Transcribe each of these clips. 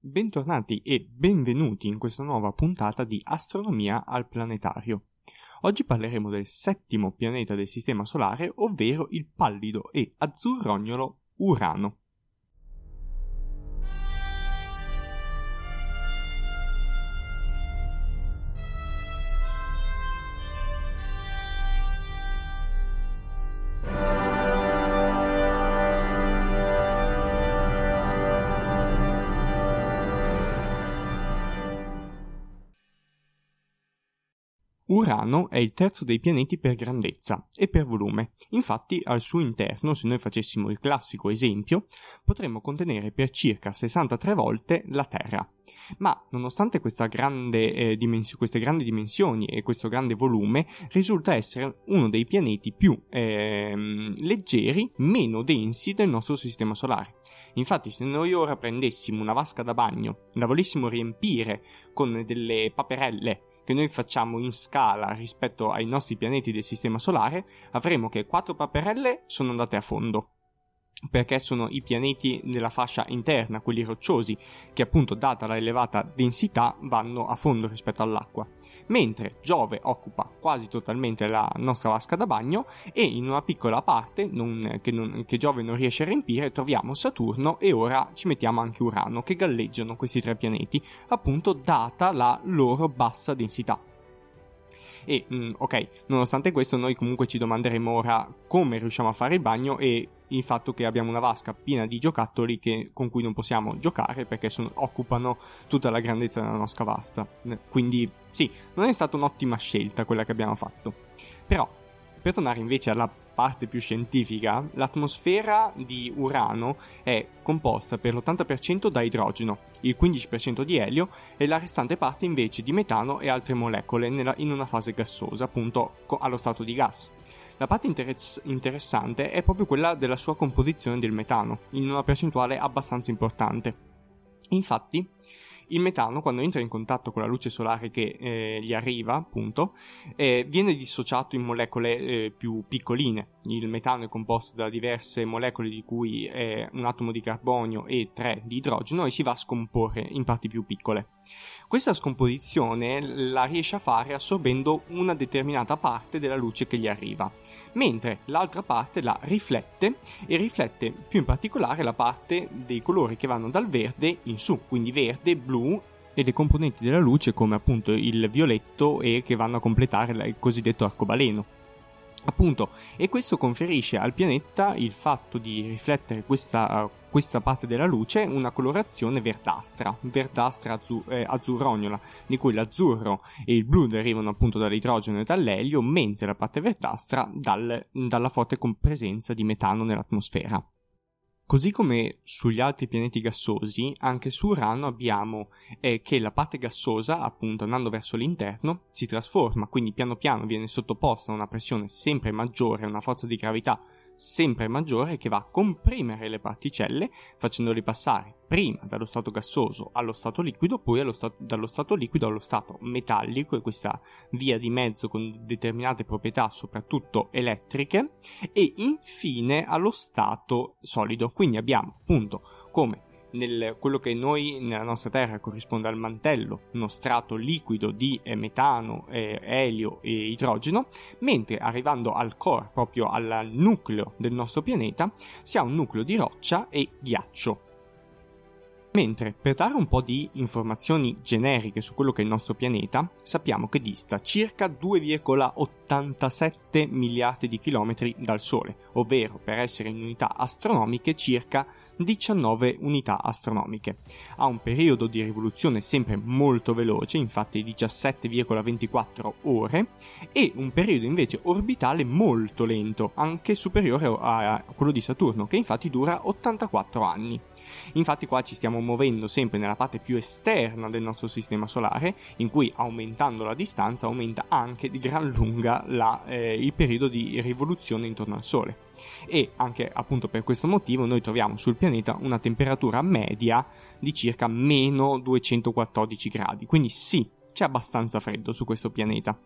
Bentornati e benvenuti in questa nuova puntata di Astronomia al Planetario. Oggi parleremo del settimo pianeta del Sistema Solare, ovvero il pallido e azzurrognolo Urano. Urano è il terzo dei pianeti per grandezza e per volume. Infatti, al suo interno, se noi facessimo il classico esempio, potremmo contenere per circa 63 volte la Terra. Ma, nonostante grande, eh, dimens- queste grandi dimensioni e questo grande volume, risulta essere uno dei pianeti più eh, leggeri, meno densi del nostro sistema solare. Infatti, se noi ora prendessimo una vasca da bagno, la volessimo riempire con delle paperelle che noi facciamo in scala rispetto ai nostri pianeti del Sistema Solare, avremo che quattro paperelle sono andate a fondo perché sono i pianeti della fascia interna, quelli rocciosi, che appunto data la elevata densità vanno a fondo rispetto all'acqua, mentre Giove occupa quasi totalmente la nostra vasca da bagno e in una piccola parte non, che, non, che, Giove non riesce a riempire troviamo Saturno e ora ci mettiamo anche Urano che galleggiano questi tre pianeti, appunto data la loro bassa densità. E mm, ok, nonostante questo, noi comunque ci domanderemo ora come riusciamo a fare il bagno e il fatto che abbiamo una vasca piena di giocattoli che, con cui non possiamo giocare perché sono, occupano tutta la grandezza della nostra vasca. Quindi, sì, non è stata un'ottima scelta quella che abbiamo fatto. Però, per tornare invece alla parte più scientifica, l'atmosfera di Urano è composta per l'80% da idrogeno, il 15% di elio e la restante parte invece di metano e altre molecole nella, in una fase gassosa, appunto allo stato di gas. La parte interess- interessante è proprio quella della sua composizione del metano, in una percentuale abbastanza importante. Infatti, il metano, quando entra in contatto con la luce solare che eh, gli arriva, appunto, eh, viene dissociato in molecole eh, più piccoline. Il metano è composto da diverse molecole di cui è un atomo di carbonio e tre di idrogeno e si va a scomporre in parti più piccole. Questa scomposizione la riesce a fare assorbendo una determinata parte della luce che gli arriva, mentre l'altra parte la riflette e riflette più in particolare la parte dei colori che vanno dal verde in su, quindi verde, blu e le componenti della luce come appunto il violetto e che vanno a completare il cosiddetto arcobaleno. Appunto, e questo conferisce al pianeta il fatto di riflettere questa, questa parte della luce una colorazione verdastra, verdastra azzur- eh, azzurrognola, di cui l'azzurro e il blu derivano appunto dall'idrogeno e dall'elio, mentre la parte verdastra dal, dalla forte presenza di metano nell'atmosfera. Così come sugli altri pianeti gassosi, anche su Urano abbiamo eh, che la parte gassosa, appunto andando verso l'interno, si trasforma, quindi piano piano viene sottoposta a una pressione sempre maggiore, a una forza di gravità sempre maggiore che va a comprimere le particelle facendole passare prima dallo stato gassoso allo stato liquido, poi stato, dallo stato liquido allo stato metallico e questa via di mezzo con determinate proprietà soprattutto elettriche e infine allo stato solido. Quindi abbiamo appunto come nel, quello che noi nella nostra Terra corrisponde al mantello, uno strato liquido di eh, metano, eh, elio e idrogeno, mentre arrivando al core, proprio al nucleo del nostro pianeta, si ha un nucleo di roccia e ghiaccio. Mentre per dare un po' di informazioni generiche su quello che è il nostro pianeta, sappiamo che dista circa 2,87 miliardi di chilometri dal Sole, ovvero per essere in unità astronomiche circa 19 unità astronomiche. Ha un periodo di rivoluzione sempre molto veloce, infatti 17,24 ore, e un periodo invece orbitale molto lento, anche superiore a quello di Saturno, che infatti dura 84 anni. Infatti qua ci stiamo muovendo sempre nella parte più esterna del nostro sistema solare, in cui aumentando la distanza aumenta anche di gran lunga la, eh, il periodo di rivoluzione intorno al Sole. E anche appunto per questo motivo noi troviamo sul pianeta una temperatura media di circa meno 214 gradi, quindi sì, c'è abbastanza freddo su questo pianeta.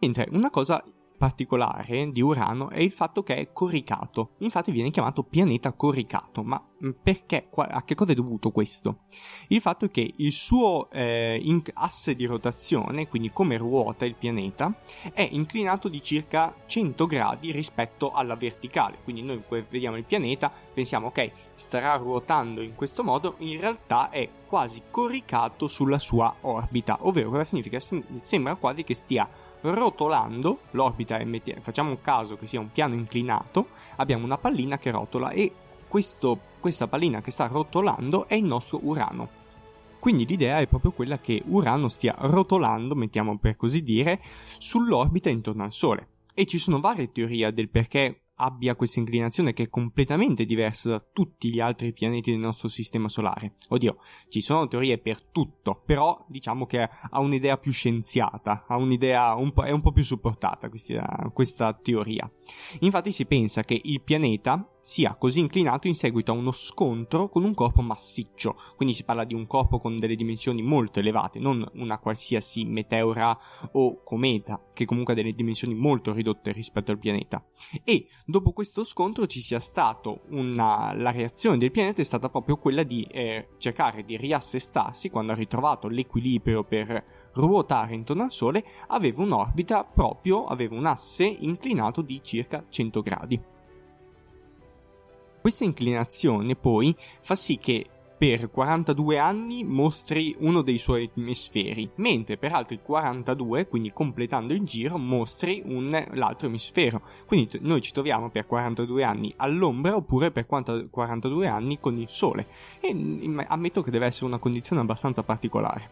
Mentre una cosa particolare di Urano è il fatto che è corricato. Infatti viene chiamato pianeta corricato. Ma mm, perché? A che cosa è dovuto questo? Il fatto che il suo eh, asse di rotazione, quindi come ruota il pianeta, è inclinato di circa 100 gradi rispetto alla verticale. Quindi noi vediamo il pianeta, pensiamo ok, starà ruotando in questo modo, in realtà è quasi corricato sulla sua orbita, ovvero cosa significa? Sembra quasi che stia rotolando l'orbita, facciamo un caso che sia un piano inclinato, abbiamo una pallina che rotola e questo, questa pallina che sta rotolando è il nostro Urano. Quindi l'idea è proprio quella che Urano stia rotolando, mettiamo per così dire, sull'orbita intorno al Sole. E ci sono varie teorie del perché abbia questa inclinazione che è completamente diversa da tutti gli altri pianeti del nostro sistema solare. Oddio, ci sono teorie per tutto, però diciamo che ha un'idea più scienziata, ha un'idea un è un po' più supportata questa, questa teoria. Infatti si pensa che il pianeta sia così inclinato in seguito a uno scontro con un corpo massiccio, quindi si parla di un corpo con delle dimensioni molto elevate, non una qualsiasi meteora o cometa, che comunque ha delle dimensioni molto ridotte rispetto al pianeta. E dopo questo scontro ci sia stato una... la reazione del pianeta è stata proprio quella di eh, cercare di riassestarsi quando ha ritrovato l'equilibrio per ruotare intorno al Sole, aveva un'orbita proprio, aveva un asse inclinato di circa 100 gradi. Questa inclinazione poi fa sì che per 42 anni mostri uno dei suoi emisferi, mentre per altri 42, quindi completando il giro, mostri un, l'altro emisfero. Quindi noi ci troviamo per 42 anni all'ombra oppure per 42 anni con il sole. E ammetto che deve essere una condizione abbastanza particolare.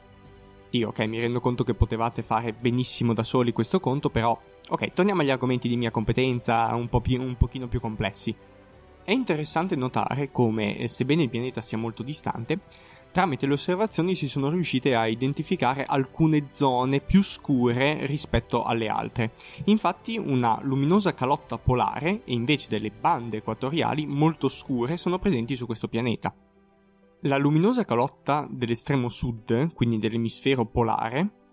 Sì, ok, mi rendo conto che potevate fare benissimo da soli questo conto, però ok, torniamo agli argomenti di mia competenza un, po più, un pochino più complessi. È interessante notare come, eh, sebbene il pianeta sia molto distante, tramite le osservazioni si sono riuscite a identificare alcune zone più scure rispetto alle altre. Infatti una luminosa calotta polare e invece delle bande equatoriali molto scure sono presenti su questo pianeta. La luminosa calotta dell'estremo sud, quindi dell'emisfero polare,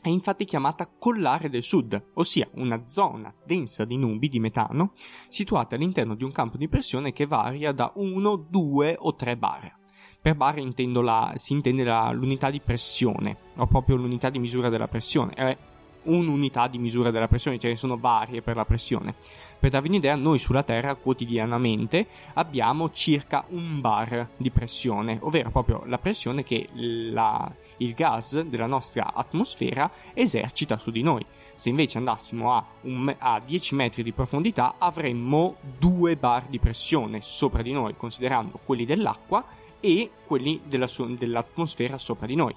è infatti chiamata collare del sud, ossia una zona densa di nubi di metano situata all'interno di un campo di pressione che varia da 1, 2 o 3 bar. Per bar la, si intende la, l'unità di pressione, o proprio l'unità di misura della pressione. È un'unità di misura della pressione, ce ne sono varie per la pressione. Per darvi un'idea, noi sulla Terra quotidianamente abbiamo circa un bar di pressione, ovvero proprio la pressione che la, il gas della nostra atmosfera esercita su di noi. Se invece andassimo a, un, a 10 metri di profondità avremmo due bar di pressione sopra di noi, considerando quelli dell'acqua e quelli della, dell'atmosfera sopra di noi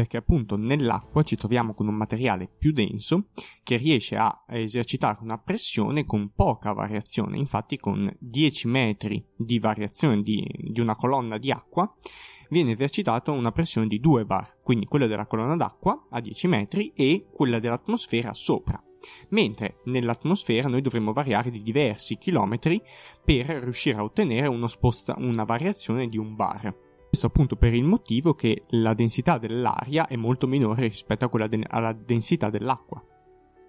perché appunto nell'acqua ci troviamo con un materiale più denso che riesce a esercitare una pressione con poca variazione, infatti con 10 metri di variazione di, di una colonna di acqua viene esercitata una pressione di 2 bar, quindi quella della colonna d'acqua a 10 metri e quella dell'atmosfera sopra. Mentre nell'atmosfera noi dovremmo variare di diversi chilometri per riuscire a ottenere sposta- una variazione di un bar. Questo appunto per il motivo che la densità dell'aria è molto minore rispetto de- alla densità dell'acqua.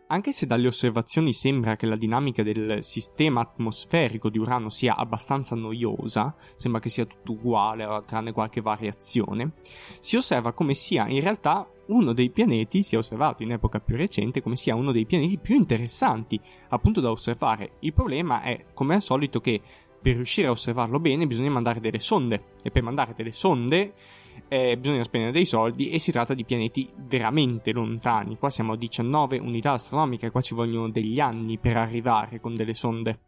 Anche se dalle osservazioni sembra che la dinamica del sistema atmosferico di Urano sia abbastanza noiosa, sembra che sia tutto uguale tranne qualche variazione, si osserva come sia in realtà uno dei pianeti, si è osservato in epoca più recente, come sia uno dei pianeti più interessanti appunto da osservare. Il problema è, come al solito, che per riuscire a osservarlo bene bisogna mandare delle sonde e per mandare delle sonde eh, bisogna spendere dei soldi e si tratta di pianeti veramente lontani. Qua siamo a 19 unità astronomiche, qua ci vogliono degli anni per arrivare con delle sonde.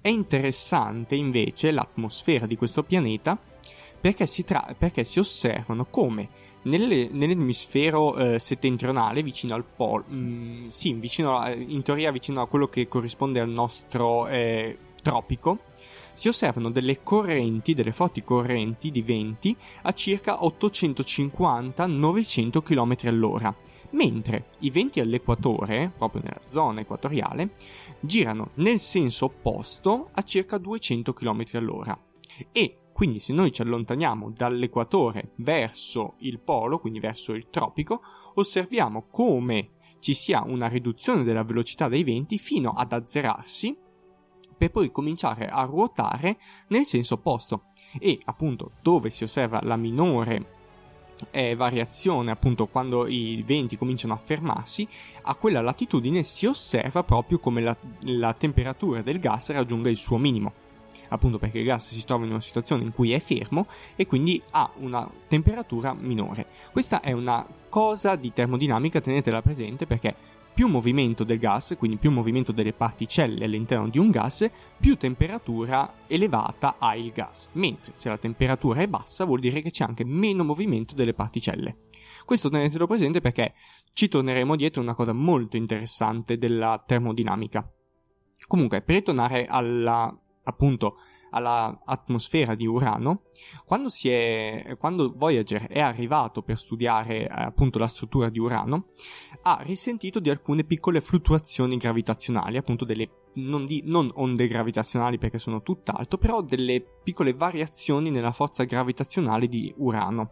È interessante invece l'atmosfera di questo pianeta perché si, tra- perché si osservano come nelle, nell'emisfero eh, settentrionale, vicino al polo, mm, sì, vicino a, in teoria vicino a quello che corrisponde al nostro eh, tropico, si osservano delle correnti, delle forti correnti di venti a circa 850-900 km all'ora, mentre i venti all'equatore, proprio nella zona equatoriale, girano nel senso opposto a circa 200 km all'ora. E Quindi se noi ci allontaniamo dall'equatore verso il polo, quindi verso il tropico, osserviamo come ci sia una riduzione della velocità dei venti fino ad azzerarsi per poi cominciare a ruotare nel senso opposto e appunto dove si osserva la minore eh, variazione appunto quando i venti cominciano a fermarsi a quella latitudine si osserva proprio come la, la temperatura del gas raggiunga il suo minimo appunto perché il gas si trova in una situazione in cui è fermo e quindi ha una temperatura minore. Questa è una cosa di termodinamica, tenetela presente perché più movimento del gas, quindi più movimento delle particelle all'interno di un gas, più temperatura elevata ha il gas, mentre se la temperatura è bassa vuol dire che c'è anche meno movimento delle particelle. Questo tenetelo presente perché ci torneremo dietro una cosa molto interessante della termodinamica. Comunque, per ritornare alla appunto all'atmosfera di Urano, quando, è, quando, Voyager è arrivato per studiare eh, appunto la struttura di Urano, ha risentito di alcune piccole fluttuazioni gravitazionali, appunto delle non, di, non onde gravitazionali perché sono tutt'altro, però delle piccole variazioni nella forza gravitazionale di Urano.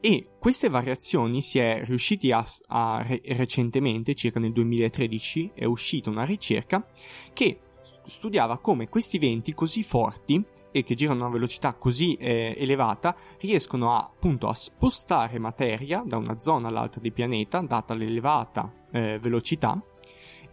E queste variazioni si è riusciti a, a re, recentemente, circa nel 2013, è uscita una ricerca che studiava come questi venti così forti e che girano a una velocità così eh, elevata riescono a, appunto a spostare materia da una zona all'altra del pianeta, data l'elevata eh, velocità,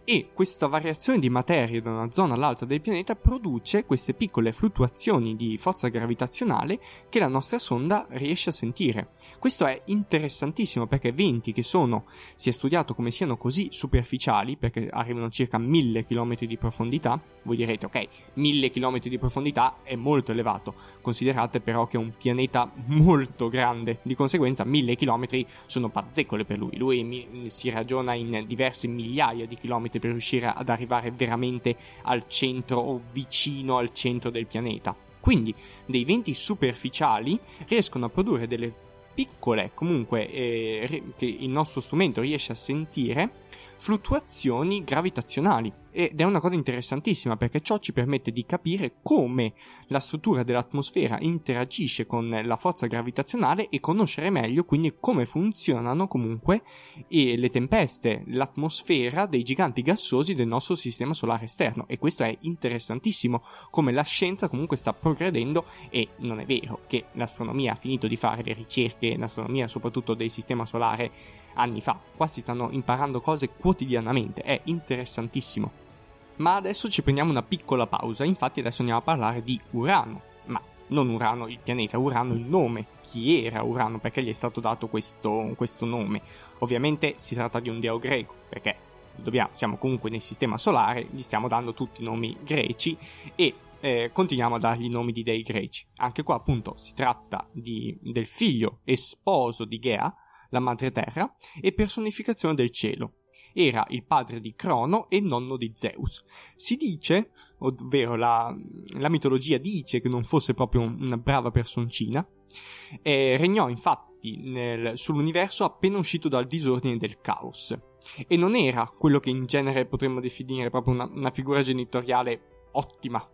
e questa variazione di materia da una zona all'altra del pianeta produce queste piccole fluttuazioni di forza gravitazionale che la nostra sonda riesce a sentire. Questo è interessantissimo perché venti che sono, si è studiato come siano così superficiali, perché arrivano a circa 1000 km di profondità, voi direte ok, 1000 km di profondità è molto elevato, considerate però che è un pianeta molto grande, di conseguenza 1000 km sono pazzecole per lui, lui si ragiona in diverse migliaia di chilometri per riuscire ad arrivare veramente al centro o vicino al centro del pianeta. Quindi dei venti superficiali riescono a produrre delle piccole, comunque, eh, che il nostro strumento riesce a sentire, fluttuazioni gravitazionali. Ed è una cosa interessantissima perché ciò ci permette di capire come la struttura dell'atmosfera interagisce con la forza gravitazionale e conoscere meglio quindi come funzionano comunque le tempeste, l'atmosfera dei giganti gassosi del nostro sistema solare esterno. E questo è interessantissimo come la scienza comunque sta progredendo e non è vero che l'astronomia ha finito di fare le ricerche, l'astronomia soprattutto del sistema solare anni fa, qua si stanno imparando cose quotidianamente, è interessantissimo. Ma adesso ci prendiamo una piccola pausa, infatti adesso andiamo a parlare di Urano. Ma non Urano il pianeta, Urano il nome. Chi era Urano? Perché gli è stato dato questo, questo nome? Ovviamente si tratta di un dio greco, perché dobbiamo, siamo comunque nel sistema solare, gli stiamo dando tutti i nomi greci e eh, continuiamo a dargli i nomi di dei greci. Anche qua appunto si tratta di, del figlio e sposo di Gea, la madre terra, e personificazione del cielo era il padre di Crono e nonno di Zeus. Si dice, ovvero la, la mitologia dice che non fosse proprio una brava personcina, e regnò infatti nel, sull'universo appena uscito dal disordine del caos. E non era quello che in genere potremmo definire proprio una, una figura genitoriale ottima.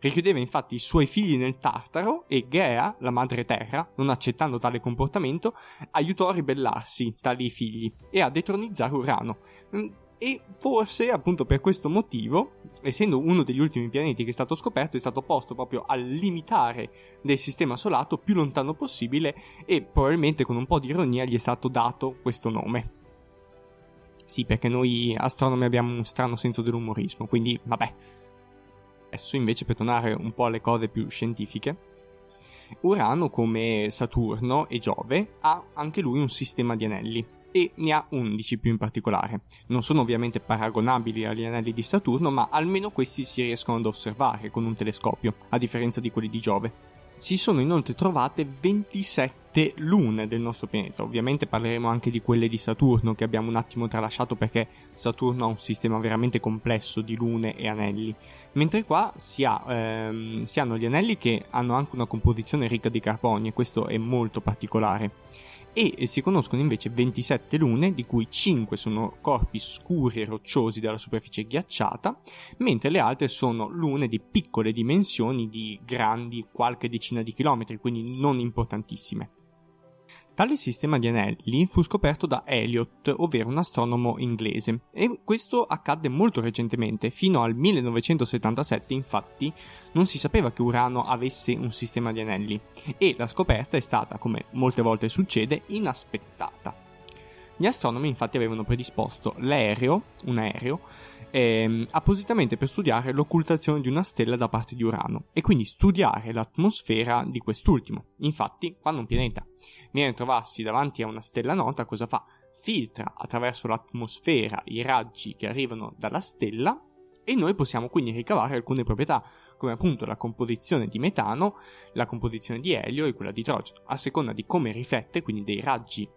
Richiudeva infatti i suoi figli nel Tartaro e Gea, la madre terra, non accettando tale comportamento, aiutò a ribellarsi tali figli e a detronizzare Urano. Mm, e forse appunto per questo motivo, essendo uno degli ultimi pianeti che è stato scoperto, è stato posto proprio al limitare del sistema solato più lontano possibile e probabilmente con un po' di ironia gli è stato dato questo nome. Sì, perché noi astronomi abbiamo un strano senso dell'umorismo, quindi vabbè, Adesso invece per tornare un po' alle cose più scientifiche, Urano come Saturno e Giove ha anche lui un sistema di anelli e ne ha 11 più in particolare. Non sono ovviamente paragonabili agli anelli di Saturno, ma almeno questi si riescono ad osservare con un telescopio, a differenza di quelli di Giove. Si sono inoltre trovate 27 27 lune del nostro pianeta. Ovviamente parleremo anche di quelle di Saturno che abbiamo un attimo tralasciato perché Saturno ha un sistema veramente complesso di lune e anelli. Mentre qua si, ha, ehm, si hanno gli anelli che hanno anche una composizione ricca di carbonio e questo è molto particolare e si conoscono invece 27 lune, di cui 5 sono corpi scuri e rocciosi dalla superficie ghiacciata, mentre le altre sono lune di piccole dimensioni, di grandi qualche decina di chilometri, quindi non importantissime. Tale sistema di anelli fu scoperto da Elliot, ovvero un astronomo inglese, e questo accadde molto recentemente, fino al 1977 infatti non si sapeva che Urano avesse un sistema di anelli, e la scoperta è stata, come molte volte succede, inaspettata. Gli astronomi infatti avevano predisposto l'aereo, un aereo, ehm, appositamente per studiare l'occultazione di una stella da parte di Urano e quindi studiare l'atmosfera di quest'ultimo. Infatti, quando un pianeta viene a trovarsi davanti a una stella nota, cosa fa? Filtra attraverso l'atmosfera i raggi che arrivano dalla stella e noi possiamo quindi ricavare alcune proprietà, come appunto la composizione di metano, la composizione di elio e quella di idrogeno, a seconda di come riflette, quindi dei raggi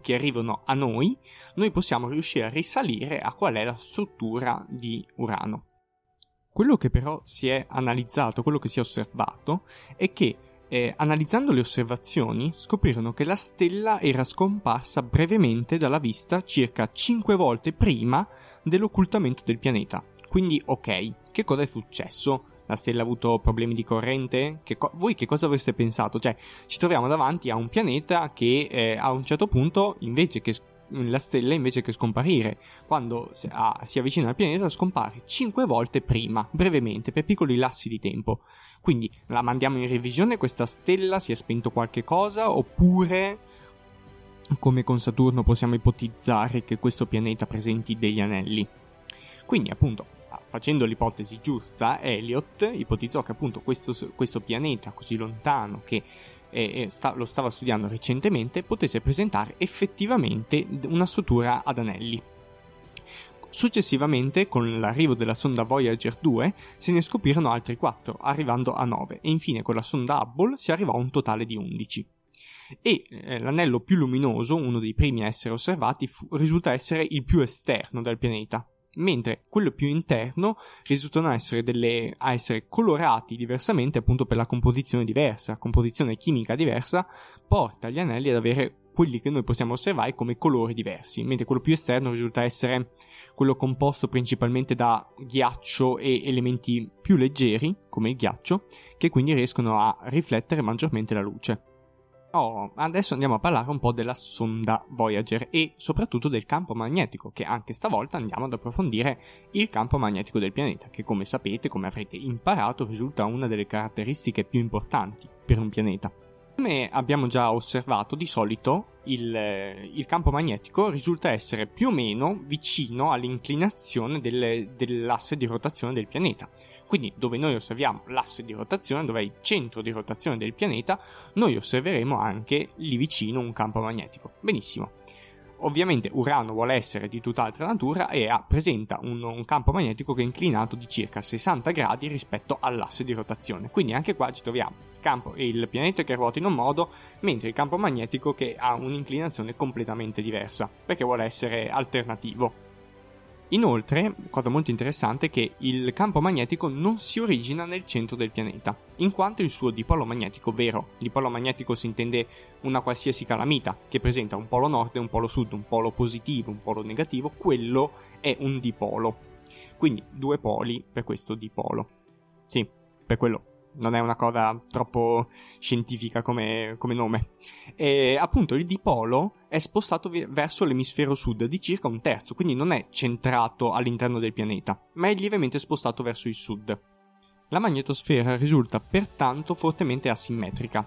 che arrivano a noi, noi possiamo riuscire a risalire a qual è la struttura di Urano. Quello che però si è analizzato, quello che si è osservato, è che eh, analizzando le osservazioni scoprirono che la stella era scomparsa brevemente dalla vista circa 5 volte prima dell'occultamento del pianeta. Quindi ok, che cosa è successo? La stella ha avuto problemi di corrente? Che co- voi che cosa avreste pensato? Cioè, ci troviamo davanti a un pianeta che eh, a un certo punto, invece che la stella invece che scomparire. Quando si, ah, si avvicina al pianeta scompare 5 volte prima, brevemente, per piccoli lassi di tempo. Quindi la mandiamo in revisione questa stella, si è spento qualche cosa, oppure come con Saturno possiamo ipotizzare che questo pianeta presenti degli anelli. Quindi appunto facendo l'ipotesi giusta, Elliot ipotizzò che appunto questo, questo pianeta così lontano che eh, sta, lo stava studiando recentemente potesse presentare effettivamente una struttura ad anelli. Successivamente, con l'arrivo della sonda Voyager 2, se ne scoprirono altri 4, arrivando a 9, e infine con la sonda Hubble si arrivò a un totale di 11 e eh, l'anello più luminoso, uno dei primi a essere osservati, fu, risulta essere il più esterno del pianeta, mentre quello più interno risultano essere, delle, essere colorati diversamente appunto per la composizione diversa, composizione chimica diversa, porta gli anelli ad avere quelli che noi possiamo osservare come colori diversi, mentre quello più esterno risulta essere quello composto principalmente da ghiaccio e elementi più leggeri, come il ghiaccio, che quindi riescono a riflettere maggiormente la luce. Oh, adesso andiamo a parlare un po' della sonda Voyager e soprattutto del campo magnetico, che anche stavolta andiamo ad approfondire il campo magnetico del pianeta, che come sapete, come avrete imparato, risulta una delle caratteristiche più importanti per un pianeta. Come abbiamo già osservato, di solito il, il, campo magnetico risulta essere più o meno vicino all'inclinazione delle, dell'asse di rotazione del pianeta. Quindi dove noi osserviamo l'asse di rotazione, dove è il centro di rotazione del pianeta, noi osserveremo anche lì vicino un campo magnetico. Benissimo. Ovviamente Urano vuole essere di tutt'altra natura e ha, presenta un, un, campo magnetico che è inclinato di circa 60 gradi rispetto all'asse di rotazione. Quindi anche qua ci troviamo campo, il pianeta che ruota in un modo, mentre il campo magnetico che ha un'inclinazione completamente diversa, perché vuole essere alternativo. Inoltre, cosa molto interessante è che il campo magnetico non si origina nel centro del pianeta, in quanto il suo dipolo magnetico vero, dipolo magnetico si intende una qualsiasi calamita che presenta un polo nord e un polo sud, un polo positivo, un polo negativo, quello è un dipolo. Quindi due poli per questo dipolo. Sì, per quello non è una cosa troppo scientifica come, come nome. E appunto il dipolo è spostato verso l'emisfero sud di circa un terzo, quindi non è centrato all'interno del pianeta, ma è lievemente spostato verso il sud. La magnetosfera risulta pertanto fortemente asimmetrica,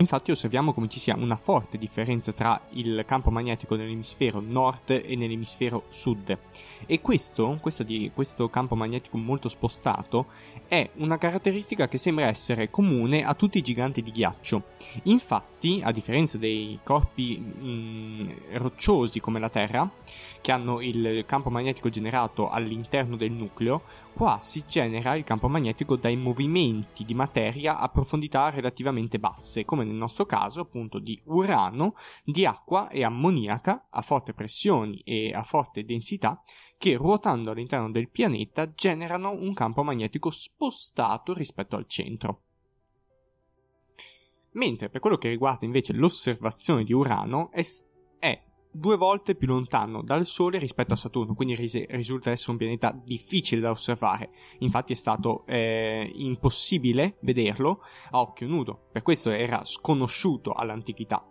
Infatti osserviamo come ci sia una forte differenza tra il campo magnetico nell'emisfero nord e nell'emisfero sud e questo, di, questo campo magnetico molto spostato è una caratteristica che sembra essere comune a tutti i giganti di ghiaccio. Infatti, a differenza dei corpi mh, mm, rocciosi come la Terra, che hanno il campo magnetico generato all'interno del nucleo, qua si genera il campo magnetico dai movimenti di materia a profondità relativamente basse, come nel nostro caso appunto di urano, di acqua e ammoniaca a forte pressioni e a forte densità che ruotando all'interno del pianeta generano un campo magnetico spostato rispetto al centro. Mentre per quello che riguarda invece l'osservazione di Urano è, due volte più lontano dal Sole rispetto a Saturno, quindi ris- risulta essere un pianeta difficile da osservare. Infatti è stato eh, impossibile vederlo a occhio nudo, per questo era sconosciuto all'antichità.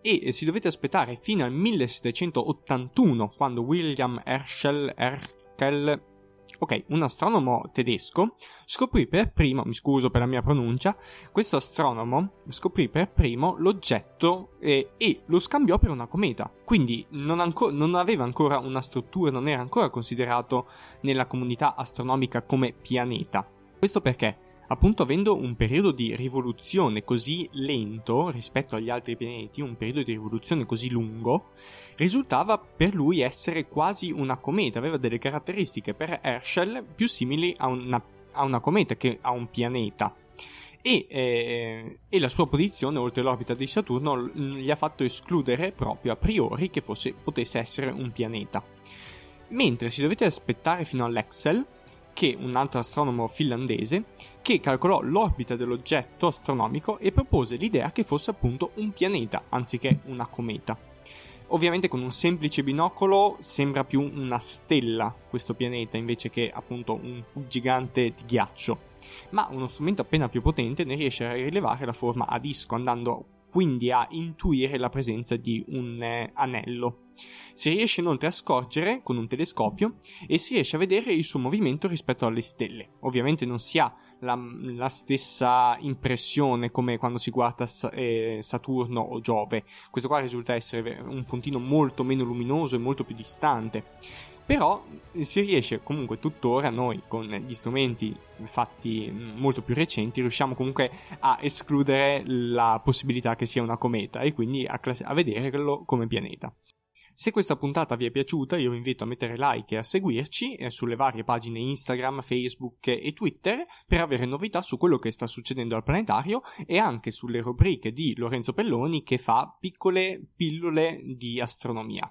E si dovete aspettare fino al 1781, quando William Herschel, Herschel Ok, un astronomo tedesco scoprì per primo, mi scuso per la mia pronuncia, questo astronomo scoprì per primo l'oggetto eh, e lo scambiò per una cometa. Quindi non, anco- non aveva ancora una struttura, non era ancora considerato nella comunità astronomica come pianeta. Questo perché? Appunto avendo un periodo di rivoluzione così lento rispetto agli altri pianeti, un periodo di rivoluzione così lungo, risultava per lui essere quasi una cometa, aveva delle caratteristiche per Herschel più simili a una, a una cometa che a un pianeta. E, eh, e, la sua posizione oltre l'orbita di Saturno gli ha fatto escludere proprio a priori che fosse, potesse essere un pianeta. Mentre si dovete aspettare fino all'Excel, che un altro astronomo finlandese, che calcolò l'orbita dell'oggetto astronomico e propose l'idea che fosse appunto un pianeta anziché una cometa. Ovviamente con un semplice binocolo sembra più una stella questo pianeta invece che appunto un gigante di ghiaccio, ma uno strumento appena più potente ne riesce a rilevare la forma a disco andando quindi a intuire la presenza di un eh, anello. Si riesce inoltre a scorgere con un telescopio e si riesce a vedere il suo movimento rispetto alle stelle. Ovviamente non si ha la, la stessa impressione come quando si guarda eh, Saturno o Giove. Questo qua risulta essere un puntino molto meno luminoso e molto più distante però si riesce comunque tuttora noi con gli strumenti fatti molto più recenti riusciamo comunque a escludere la possibilità che sia una cometa e quindi a, class- a vederlo come pianeta. Se questa puntata vi è piaciuta, io vi invito a mettere like e a seguirci eh, sulle varie pagine Instagram, Facebook e Twitter per avere novità su quello che sta succedendo al planetario e anche sulle rubriche di Lorenzo Pelloni che fa piccole pillole di astronomia.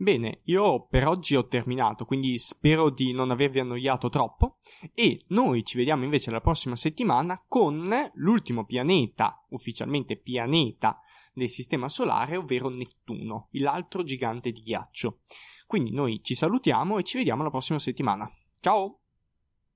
Bene, io per oggi ho terminato, quindi spero di non avervi annoiato troppo e noi ci vediamo invece la prossima settimana con l'ultimo pianeta, ufficialmente pianeta del Sistema Solare, ovvero Nettuno, l'altro gigante di ghiaccio. Quindi noi ci salutiamo e ci vediamo la prossima settimana. Ciao!